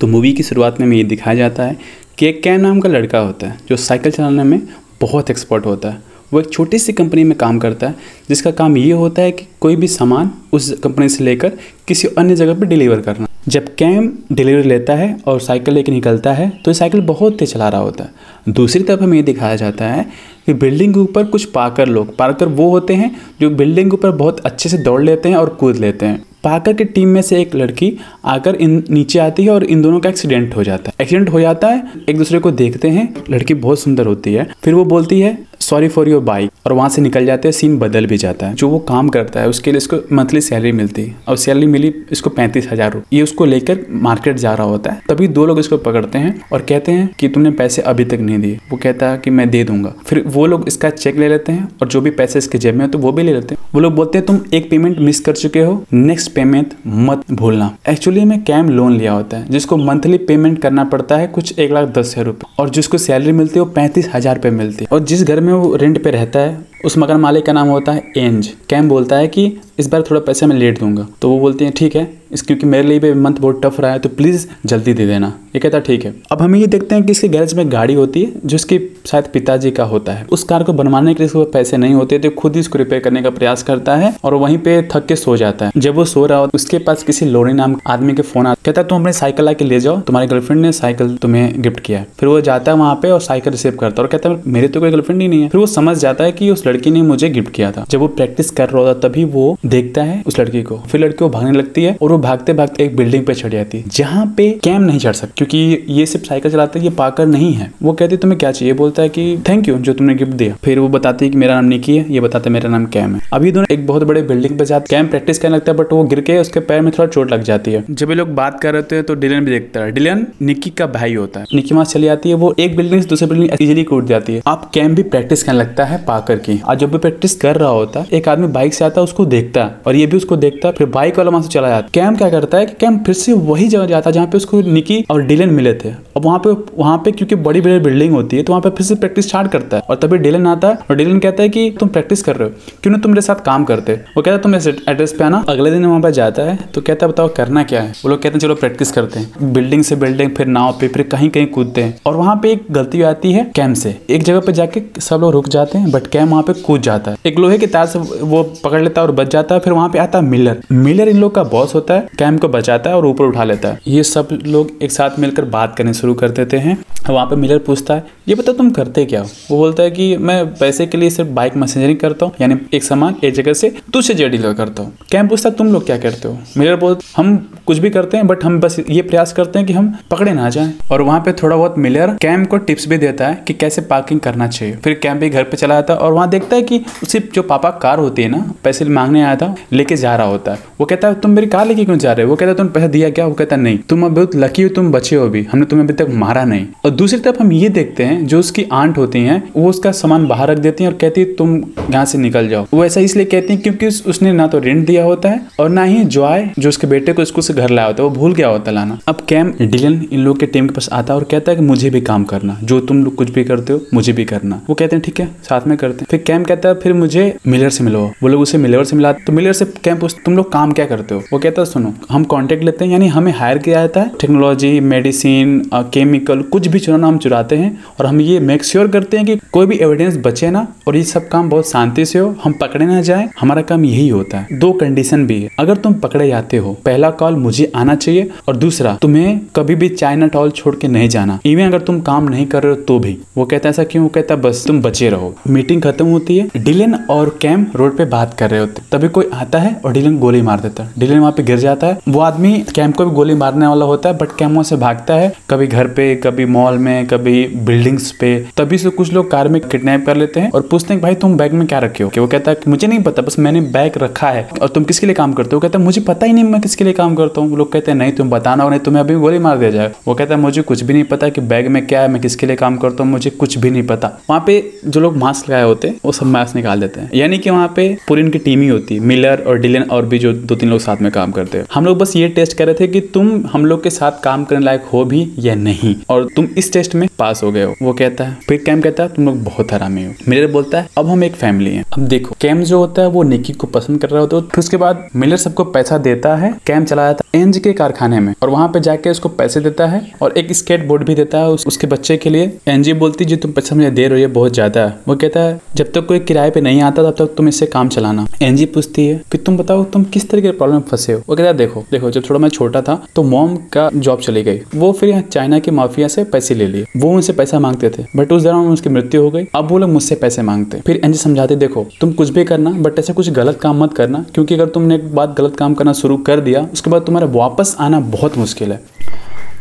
तो मूवी की शुरुआत में ये दिखाया जाता है कि एक कैम नाम का लड़का होता है, जो साइकिल चलाने में बहुत एक्सपर्ट होता है। वो एक छोटी सी कंपनी में काम करता है, जिसका काम ये होता है कि कोई भी सामान उस कंपनी से लेकर किसी अन्य जगह पर डिलीवर करना। जब कैम डिलीवरी लेता है और साइकिल लेकर निकलता है तो ये साइकिल बहुत तेज चला रहा होता है। दूसरी तरफ़ हमें ये दिखाया जाता है कि बिल्डिंग के ऊपर कुछ पाकर लोग पाकर वो होते हैं जो बिल्डिंग के ऊपर बहुत अच्छे से दौड़ लेते हैं और कूद लेते हैं। पाकर की टीम में से एक लड़की आकर इन नीचे आती है और इन दोनों का एक्सीडेंट हो जाता है। एक्सीडेंट हो जाता है, एक दूसरे को देखते हैं, लड़की बहुत सुंदर होती है, फिर वो बोलती है सॉरी फॉर योर बाइक और वहाँ से निकल जाते हैं सीन बदल भी जाता है। जो वो काम करता है, उसके लिए इसको मंथली सैलरी मिलती है। और सैलरी मिली, इसको पैंतीस हज़ार रुपये ये उसको लेकर मार्केट जा रहा होता है। तभी दो लोग इसको पकड़ते हैं और कहते हैं कि तुमने पैसे अभी तक नहीं दिए। वो कहता है कि मैं दे दूँगा। फिर वो लोग इसका चेक ले लेते हैं और जो भी पैसे इसके जेब में है तो वो भी ले लेते हैं। वो लोग बोलते हैं, तुम एक पेमेंट मिस कर चुके हो। नेक्स्ट पेमेंट मत भूलना। एक्चुअली में कैम लोन लिया होता है, जिसको मंथली पेमेंट करना पड़ता है कुछ एक लाख दस हज़ार रुपये और जिसको सैलरी मिलती है, वो पैंतीस हज़ार रुपये मिलती है। और जिस घर में वो रेंट पे रहता है? उस मकान मालिक का नाम होता है एंज। कैम बोलता है कि इस बार थोड़ा पैसे मैं लेट दूँगा। तो वो बोलती हैं, ठीक है, इस क्योंकि मेरे लिए भी मंथ बहुत टफ रहा है तो प्लीज़ जल्दी दे देना। ये कहता ठीक है। अब हम ये देखते हैं कि इसके गैरेज में गाड़ी होती है, जो इसके शायद पिताजी का होता है। उस कार को बनवाने के लिए इसको पैसे नहीं होते तो खुद ही इसको रिपेयर करने का प्रयास करता है और वहीं पे थक के सो जाता है। जब वो सो रहा हो, उसके पास किसी लोनी नाम आदमी के फ़ोन आता कहता है, तुम अपनी साइकिल आके ले जाओ। तुम्हारी गर्लफ्रेंड ने साइकिल तुम्हें गिफ्ट किया फिर वो जाता है वहाँ पे और साइकिल रिसीव करता है और कहता है, मेरे तो कोई गर्लफ्रेंड ही नहीं है। फिर वो समझ जाता है कि उस लड़की ने मुझे गिफ्ट किया था। जब वो प्रैक्टिस कर रहा था तभी वो देखता है उस लड़की को। फिर लड़की को भागने लगती है और वो भागते भागते एक बिल्डिंग पे चढ़ जाती है जहाँ पे कैम नहीं चढ़ सकती क्योंकि ये सिर्फ़ साइकिल चलाते ये पाकर नहीं है। वो कहती तुम्हें क्या चाहिए? बोलता है कि थैंक यू जो तुमने गिफ्ट दिया। फिर वो बताती है कि मेरा नाम निकी है। ये बताते मेरा नाम कैम है। अभी दोनों एक बहुत बड़े बिल्डिंग पे जाते कैम प्रैक्टिस करने लगता है बट वो गिर के उसके पैर में थोड़ा चोट लग जाती है। जब ये लोग बात कर रहे हैं तो डिलन भी देखता है। डिलन निकी का भाई होता है। निकी वहाँ चली जाती है वो एक बिल्डिंग से दूसरी बिल्डिंग इजिली कूद जाती है। आप कैम भी प्रैक्टिस करने लगता है पाकर की। आज जब भी प्रैक्टिस कर रहा होता, एक आदमी बाइक से आता है उसको देखता है और ये भी उसको देखता है फिर बाइक वाला वहाँ से चला जाता। कैम क्या करता है कि कैम फिर से वही जगह जाता है जहाँ पे उसको निकी और डिलन मिले थे। अब वहाँ पे वहाँ पे क्योंकि बड़ी बड़ी बिल्डिंग होती है तो वहाँ पे फिर से प्रैक्टिस स्टार्ट करता है। और तभी डिलन आता है और डिलन कहता है कि तुम प्रैक्टिस कर रहे हो, क्यों ना तुम मेरे साथ काम करते? वो कहता है, तुम इस एड्रेस पे आना, अगले दिन वहाँ पे जाता है तो कहता है, बताओ करना क्या है? वो लोग कहते हैं, चलो प्रैक्टिस करते हैं। बिल्डिंग से बिल्डिंग फिर नाव पे, फिर कहीं कहीं कूदते हैं। और वहाँ पे एक गलती आती है कैम से। एक जगह पे जाके सब लोग रुक जाते हैं बट कैम वहाँ पे कूद जाता है। एक लोहे के तार से वो पकड़ लेता है और बच जाता है, फिर वहाँ पे आता है मिलर। मिलर इन लोग का बॉस होता है, कैम को बचाता है और ऊपर उठा लेता है। ये सब लोग एक साथ मिलकर बात करने शुरू कर देते हैं। वहाँ पे मिलर पूछता है ये बता तुम करते क्या हो? वो बोलता है कि मैं पैसे के लिए सिर्फ़ बाइक मैसेजरिंग करता हूँ, यानी एक सामान एक जगह से दूसरे जगह डिलीवर करता हूँ। कैम पूछता तुम लोग क्या करते हो? मिलर बोल, हम कुछ भी करते हैं बट हम बस ये प्रयास करते हैं कि हम पकड़े ना जाएँ। और वहाँ पे थोड़ा बहुत मिलर कैम को टिप्स भी देता है कि कैसे पार्किंग करना चाहिए। फिर कैम भी घर पे चला जाता है और वहाँ देखता है कि उसी जो पापा कार होती है ना, पैसे मांगने आया था, लेके जा रहा होता है। वो कहता है, तुम मेरी कार लेके क्यों जा रहे हो? वो कहता है तुम पैसा दिया क्या? वो कहता नहीं। तुम बहुत लकी हो, तुम बचे हो अभी। हमने तुम्हें अभी तक मारा नहीं। और दूसरी तरफ़ हम ये देखते हैं जो उसकी आंट होती हैं, वो उसका सामान बाहर रख देती हैं और कहती है, तुम यहाँ से निकल जाओ। वो ऐसा इसलिए कहती हैं क्योंकि उसने ना तो रेंट दिया होता है और ना ही जॉय जो उसके बेटे को स्कूल से घर लाया होता है, वो भूल गया होता है लाना। अब कैम, डिलन, इन लोग के टीम के पास आता है और कहता है कि मुझे भी काम करना, जो तुम लोग कुछ भी करते हो, मुझे भी करना। वो कहते हैं, ठीक है, साथ में करते हैं। फिर कैम कहता है, फिर मुझे मिलर से मिलो वो लोग उसे मिलर से मिलाते तो मिलर से कैम पूछते तुम लोग काम क्या करते हो? वो कहता है, सुनो, हम कॉन्टेक्ट लेते हैं, यानी हमें हायर किया जाता है टेक्नोलॉजी मेडिसिन केमिकल कुछ भी चुराना हम चुराते हैं और हम ये मेक श्योर करते हैं कि कोई भी एविडेंस बचे ना और ये सब काम बहुत शांति से हो, हम पकड़े ना जाए, हमारा काम यही होता है। दो कंडीशन भी है। अगर तुम पकड़े जाते हो, पहला कॉल मुझे आना चाहिए और दूसरा, तुम्हें कभी भी चाइना टॉल छोड़ के नहीं जाना। इवन अगर तुम काम नहीं कर रहे हो तो भी। वो कहता ऐसा क्यों? कहता बस तुम बचे रहो। मीटिंग खत्म होती है। डिलन और कैम रोड पे बात कर रहे होते तभी कोई आता है और डिलन गोली मार देता है। डिलन वहाँ पे गिर जाता है। वो आदमी कैम को भी गोली मारने वाला होता है बट कैम वहाँ से भागता है। कभी घर पे, कभी मॉल में, कभी बिल्डिंग्स पे, तभी से कुछ लोग कार में किडनैप कर लेते हैं और पूछते हैं भाई तुम बैग में क्या रखे हो? वो कहता है मुझे नहीं पता, बस मैंने बैग रखा है। और तुम किसके लिए काम करते हो? कहता है, मुझे पता ही नहीं मैं किसके लिए काम करता हूँ। लोग कहते हैं, नहीं तुम बताना और नहीं तुम्हें अभी गोली मार दिया जाए। वो कहता है, मुझे कुछ भी नहीं पता कि बैग में क्या है, मैं किसके लिए काम करता हूँ, मुझे कुछ भी नहीं पता। वहाँ पे जो लोग मास्क लगाए होते हैं, वो सब मास्क निकाल देते हैं। यानी कि वहाँ पे पूरी उनकी टीम ही होती है। मिलर और डिलन और भी जो दो तीन लोग साथ में काम करते हैं। हम लोग बस ये टेस्ट कर रहे थे कि तुम हम लोग के साथ काम करने लायक हो भी या नहीं। और तुम इस टेस्ट में पास हो गए हो। वो कहता है फिर कैम कहता है तुम लोग बहुत हरामी हो। मिलर बोलता है अब हम एक फैमिली हैं। अब देखो कैम जो होता है वो निकी को पसंद कर रहा होता है फिर उसके बाद मिलर सबको पैसा देता है कैम चला जाता है एंज के कारखाने में और वहाँ पे जाके उसको पैसे देता है और एक स्केट बोर्ड भी देता है उस, उसके बच्चे के लिए। एनजी बोलती जी तुम पैसा मुझे दे रही है बहुत ज़्यादा। है वो कहता है जब तक कोई किराए पे नहीं आता तब तक तुम इससे काम चलाना। एनजी पूछती है कि तुम बताओ तुम किस तरह के प्रॉब्लम में फंसे हो? वो कहता है देखो देखो जब थोड़ा मैं छोटा था तो मॉम का जॉब चली गई। वो फिर यहाँ चाइना की माफिया से पैसे ले लिए। वो उनसे पैसा मांगते थे। बट उस दौरान उसकी मृत्यु हो गई। अब वो लोग मुझसे पैसे मांगते। फिर एनजी समझाते, देखो, तुम कुछ भी करना, बट ऐसा कुछ गलत काम मत करना, क्योंकि अगर तुमने एक बात गलत काम करना शुरू कर दिया, उसके बाद तुम्हारा वापस आना बहुत मुश्किल है।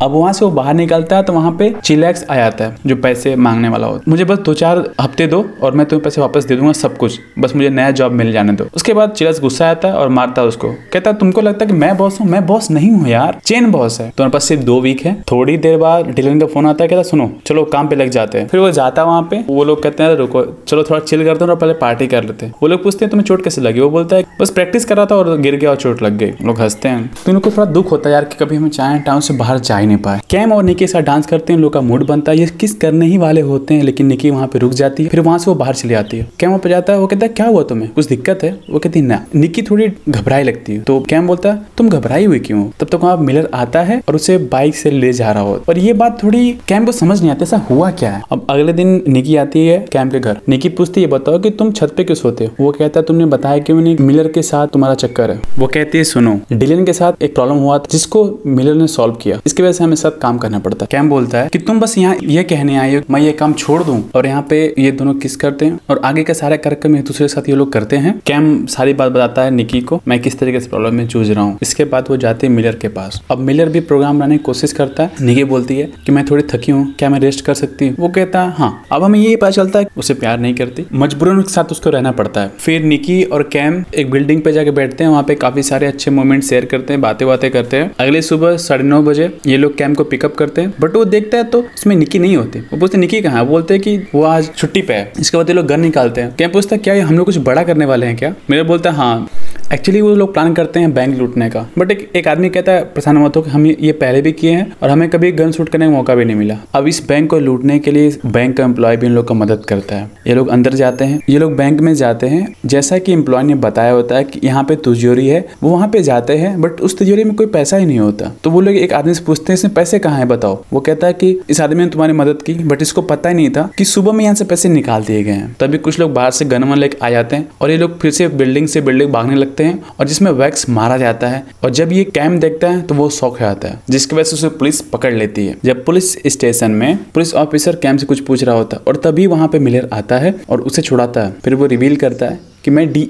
अब वहाँ से वो बाहर निकलता है तो वहाँ पे चिलैक्स आ जाता है, जो पैसे मांगने वाला है। मुझे बस दो चार हफ़्ते दो और मैं तुम्हें पैसे वापस दे दूँगा सब कुछ। बस मुझे नया जॉब मिल जाने दो। उसके बाद चिलैक्स गुस्सा आता है और मारता है उसको। कहता है, तुमको लगता है कि मैं बॉस हूँ? मैं बॉस नहीं हूँ यार। चेन बॉस है। तुम्हारे पास सिर्फ़ दो वीक है। थोड़ी देर बाद डिलन का फ़ोन आता है, कहता सुनो, चलो काम पे लग जाते हैं। फिर वो जाता है वहाँ पे। वो लोग कहते हैं रुको, चलो थोड़ा चिल करते हैं और पहले पार्टी कर लेते हैं। वो लोग पूछते हैं, तुम्हें चोट कैसे लगी? वो बोलता है, बस प्रैक्टिस कर रहा था और गिर गया और चोट लग गई। लोग हँसते हैं। तो इनको थोड़ा दुख होता है यार कि कभी हम चाहे टाउन से बाहर जाए नहीं पाए। कैम और निकी के साथ डांस करते हैं लोग का मूड बनता है। ये किस करने ही वाले होते हैं, लेकिन निकी वहाँ पे रुक जाती है, फिर वहाँ से वो बाहर चली आती है। कैम वहाँ पे जाता है, वो कहता है, क्या हुआ तुम्हें? कुछ दिक्कत है? वो कहती है, ना। निकी थोड़ी घबराई लगती है। तो कैम बोलता है, तुम घबराई हुई क्यों तब तक वहाँ मिलर आता है और उसे बाइक से ले जा रहा हो। और ये बात थोड़ी कैम को समझ नहीं आती, ऐसा हुआ क्या है? अब अगले दिन निकी आती है कैम के घर। निकी पूछती है बताओ कि तुम छत पे क्यों सोते हो? वो कहता है, तुमने बताया क्यों नहीं? मिलर के साथ तुम्हारा चक्कर है। वो कहती है, सुनो। डिलन के साथ एक प्रॉब्लम हुआ जिसको मिलर ने सॉल्व किया। इसकी वजह से हमें साथ काम करना पड़ता है। कैम बोलता है कि तुम बस यहाँ ये कहने आए हो, मैं ये काम छोड़ दूँ और यहाँ पे ये दोनों किस करते हैं और आगे का सारा कार्यक्रम एक दूसरे के साथ ये लोग करते हैं। कैम सारी बात बताता है निकी को, मैं किस तरीके से प्रॉब्लम में जूझ रहा हूँ। इसके बाद वो जाते हैं मिलर के पास। अब मिलर भी प्रोग्राम बनाने की कोशिश करता है। निकी बोलती है कि मैं थोड़ी थकी हूँ, क्या मैं रेस्ट कर सकती हूँ? वो कहता है हाँ अब हमें ये पता चलता है उसे प्यार नहीं करती। मजबूरन के साथ उसको रहना पड़ता है। फिर निकी और कैम एक बिल्डिंग पे जाके बैठते हैं। वहाँ पे काफ़ी सारे अच्छे मोमेंट शेयर करते हैं बातें बातें करते हैं। अगले सुबह साढ़े नौ बजे ये लोग कैम को पिकअप करते हैं बट वो देखता है तो उसमें निकी नहीं होती। वो पूछते निकी कहाँ बोलते हैं कि वो आज छुट्टी पे है। इसके बाद ये लोग घर निकालते हैं। कैम पूछता है, क्या हम लोग कुछ बड़ा करने वाले हैं क्या? मेरे बोलता है हाँ। एक्चुअली वो लोग प्लान करते हैं बैंक लूटने का। बट एक, एक आदमी कहता है प्रसन्न मत हो कि हम ये पहले भी किए हैं और हमें कभी गन शूट करने का मौका भी नहीं मिला। अब इस बैंक को लूटने के लिए बैंक का एम्प्लॉय भी इन लोग का मदद करता है। ये लोग अंदर जाते हैं। ये लोग बैंक में जाते हैं। जैसा कि एम्प्लॉय ने बताया होता है कि यहाँ पे तिजोरी है। वो वहाँ पे जाते हैं बट उस तिजोरी में कोई पैसा ही नहीं होता। तो वो लोग एक आदमी से पूछते हैं इसमें पैसे कहाँ है बताओ? वो कहता है कि इस आदमी ने तुम्हारी मदद की बट इसको पता ही नहीं था कि सुबह में यहाँ से पैसे निकाल दिए गए हैं। तभी कुछ लोग बाहर से गन वन लेके आ जाते हैं और ये लोग फिर से बिल्डिंग से बिल्डिंग भागने लगते हैं और जिसमें वैक्स मारा जाता है और जब ये कैम देखता है तो वो शौक हो जाता है, जिसकी वजह से उसे पुलिस पकड़ लेती है। जब पुलिस स्टेशन में पुलिस ऑफिसर कैम से कुछ पूछ रहा होता है और तभी वहाँ पे मिलर आता है और उसे छुड़ाता है, फिर वो रिवील करता है कि मैं डी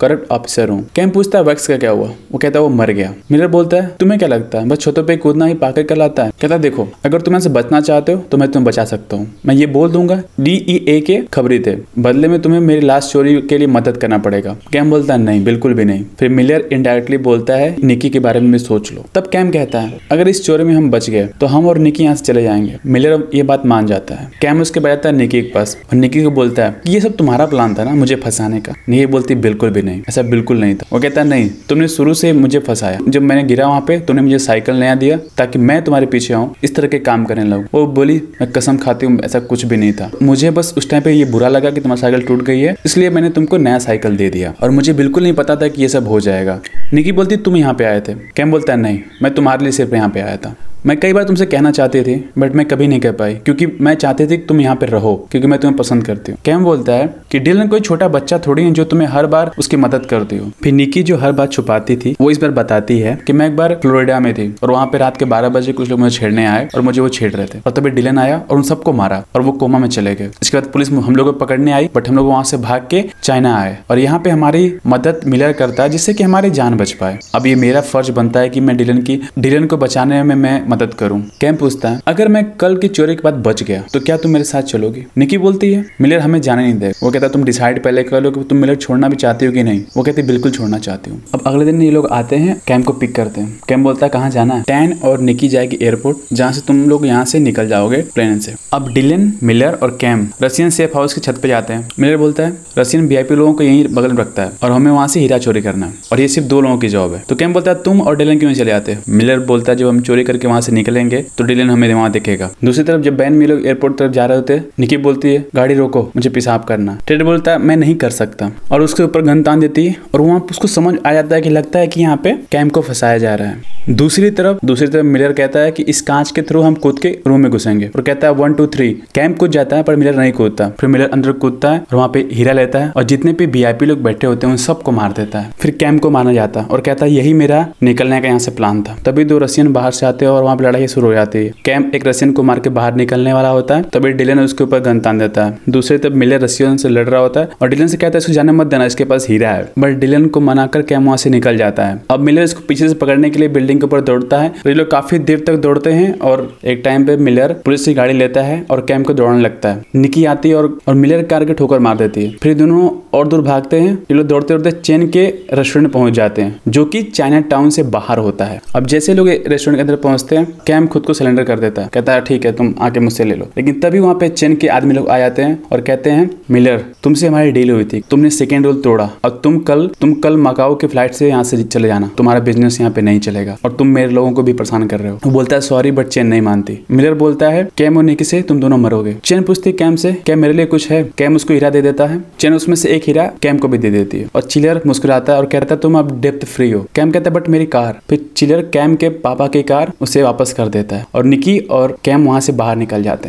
करप्ट ऑफिसर हूँ। कैम पूछता है वैक्स का क्या हुआ? वो कहता है, वो मर गया। मिलर बोलता है, तुम्हें क्या लगता है? बस छतों पे कूदना ही पाकर कहलाता है। कहता है, देखो, अगर तुम से बचना चाहते हो तो मैं तुम्हें बचा सकता हूँ। मैं ये बोल दूँगा डी ई ए के खबरी थे। बदले में तुम्हें मेरी लास्ट चोरी के लिए मदद करना पड़ेगा। कैम बोलता है, नहीं, बिल्कुल भी नहीं। फिर मिलर इनडायरेक्टली बोलता है, निकी के बारे में सोच लो। तब कैम कहता है, अगर इस चोरी में हम बच गए तो हम और निकी यहाँ से चले जाएँगे। मिलर ये बात मान जाता है। कैम उसके बजाता है निकी के पास और निकी को बोलता है, ये सब तुम्हारा प्लान था ना, मुझे फंसाने का? नहीं बोलती, बिल्कुल भी नहीं। ऐसा बिल्कुल नहीं था। वो कहता, नहीं, तुमने शुरू से मुझे फंसाया। जब मैंने गिरा वहाँ पे, तुमने मुझे साइकिल नया दिया ताकि मैं तुम्हारे पीछे आऊँ। इस तरह के काम करने लगूँ। वो बोली, मैं कसम खाती हूँ, ऐसा कुछ भी नहीं था। मुझे बस उस टाइम पे ये बुरा लगा कि तुम्हारी साइकिल टूट गई है, इसलिए मैंने तुमको नया साइकिल दे दिया। और मुझे बिल्कुल नहीं पता था कि ये सब हो जाएगा। निकी बोलती, तुम यहाँ पे आए थे? कैम बोलता है नहीं, मैं तुम्हारे लिए सिर्फ़ यहाँ पे आया था। मैं कई बार तुमसे कहना चाहती थी बट मैं कभी नहीं कह पाई, क्योंकि मैं चाहती थी कि तुम यहाँ पे रहो, क्योंकि मैं तुम्हें पसंद करती हूँ। कैम बोलता है कि डिलन कोई छोटा बच्चा थोड़ी है जो तुम्हें हर बार उसकी मदद करती हो। फिर निकी जो हर बात छुपाती थी, वो इस बार बताती है कि मैं एक बार फ्लोरिडा में थी और वहाँ पे रात के बारह बजे कुछ लोग मुझे छेड़ने आए और मुझे वो छेड़ रहे थे। और तभी डिलन आया और उन सबको मारा और वो कोमा में चले गए। इसके बाद पुलिस हम लोग को पकड़ने आई बट हम लोग वहाँ से भाग के चाइना आए और यहाँ पे हमारी मदद मिलर करता है जिससे कि हमारी जान बच पाए। अब ये मेरा फ़र्ज़ बनता है कि मैं डिलन की डिलन को बचाने में मैं मदद करूँ? कैम पूछता है, अगर मैं कल की चोरी के बाद बच गया तो क्या तुम मेरे साथ चलोगी? निकी बोलती है, मिलर हमें जाने नहीं दे वो कहता तुम डिसाइड पहले कर लो कि तुम मिलर छोड़ना भी चाहती हो कि नहीं? वो कहती बिल्कुल छोड़ना चाहती हूँ। अब अगले दिन ये लोग आते हैं कैम को पिक करते हैं। कैम बोलता है, कहाँ जाना है? टैन और निकी जाएगी एयरपोर्ट जहाँ से तुम लोग यहाँ से निकल जाओगे प्लेन से। अब डिलन, मिलर और कैम रशियन सेफ़ हाउस की छत पे जाते हैं। मिलर बोलता है, रशियन वीआईपी लोगों को यहीं बगल में रखता है और हमें वहाँ से हीरा चोरी करना है और ये सिर्फ़ दो लोगों की जॉब है। तो कैम बोलता है, तुम और डिलन क्यों चले आते? मिलर बोलता है, जब हम चोरी करके वहाँ से निकलेंगे तो डिलन हमें वहाँ देखेगा। दूसरी तरफ़ जब बैन मिलो एयरपोर्ट तरफ़ जा रहे होते, निकी बोलती है, गाड़ी रोको, मुझे पेशाब करना। टेड बोलता है मैं नहीं कर सकता। और उसके ऊपर गन देती है, और वहाँ उसको समझ आ जाता है कि लगता है कि यहाँ पे कैम्प को फंसाया जा रहा है। दूसरी तरफ़ दूसरी तरफ़ मिलर कहता है कि इस कांच के थ्रू हम कूद के रूम में घुसेंगे। और कहता है वन टू थ्री कैम्प कूद जाता है, पर मिलर नहीं कूदता। फिर मिलर अंदर कूदता है और वहाँ पे हीरा लेता है और जितने भी वीआईपी लोग बैठे होते हैं, उन सबको मार देता है। फिर कैंप को मारना जाता है और कहता है, यही मेरा निकलने का यहाँ से प्लान था। तभी दो रशियन बाहर से आते हैं और वहाँ पे लड़ाई शुरू हो जाती है। कैंप एक रशियन को मार के बाहर निकलने वाला होता है, तभी डिलन उसके ऊपर गन तान देता है। दूसरी तरफ़ मिलर रशियन से लड़ रहा होता है और डिलन से कहता है, इसको जाने मत देना, इसके पास हीरा है। बट डिलन को मना कर कैम वहाँ से निकल जाता है। अब मिलर इसको पीछे से पकड़ने के लिए बिल्डिंग के ऊपर दौड़ता है। तो ये लोग काफ़ी देर तक दौड़ते हैं और एक टाइम पे मिलर पुलिस की गाड़ी लेता है और कैम्प को दौड़ने लगता है। निकी आती है और, और मिलर कार के ठोकर मार देती है। फिर दोनों और दूर भागते हैं। ये लोग दौड़ते दौड़ते चेन के रेस्टोरेंट पहुँच जाते हैं जो कि चाइना टाउन से बाहर होता है। अब जैसे लोग रेस्टोरेंट के अंदर पहुँचते हैं कैम्प खुद को सिलेंडर कर देता है। कहता है ठीक है तुम आके मुझसे ले लो। लेकिन तभी वहाँ पे चेन के आदमी लोग आ जाते हैं और कहते हैं मिलर तुमसे हमारी डील हुई थी। तुमने सेकेंड रोल तोड़ा। और तुम कल तुम कल मकाओ के फ़्लाइट से यहाँ से चले जाना। तुम्हारा बिज़नेस यहाँ पे नहीं चलेगा। और तुम मेरे लोगों को भी परेशान कर रहे हो। वो बोलता है सॉरी बट चेन नहीं मानती। मिलर बोलता है कैम और निकी से तुम दोनों मरोगे। चेन पूछती कैम से? कैम मेरे लिए कुछ है? कैम उसको हीरा दे देता है? चैन उसमें से एक हीरा कैम को भी दे देती है। और चिलर मुस्कुराता है और कहता है, तुम अब डेप्थ फ्री हो। कैम कहता है बट मेरी कार। फिर चिलर कैम के पापा की कार उसे वापस कर देता है और निकी और कैम वहाँ से बाहर निकल जाते हैं।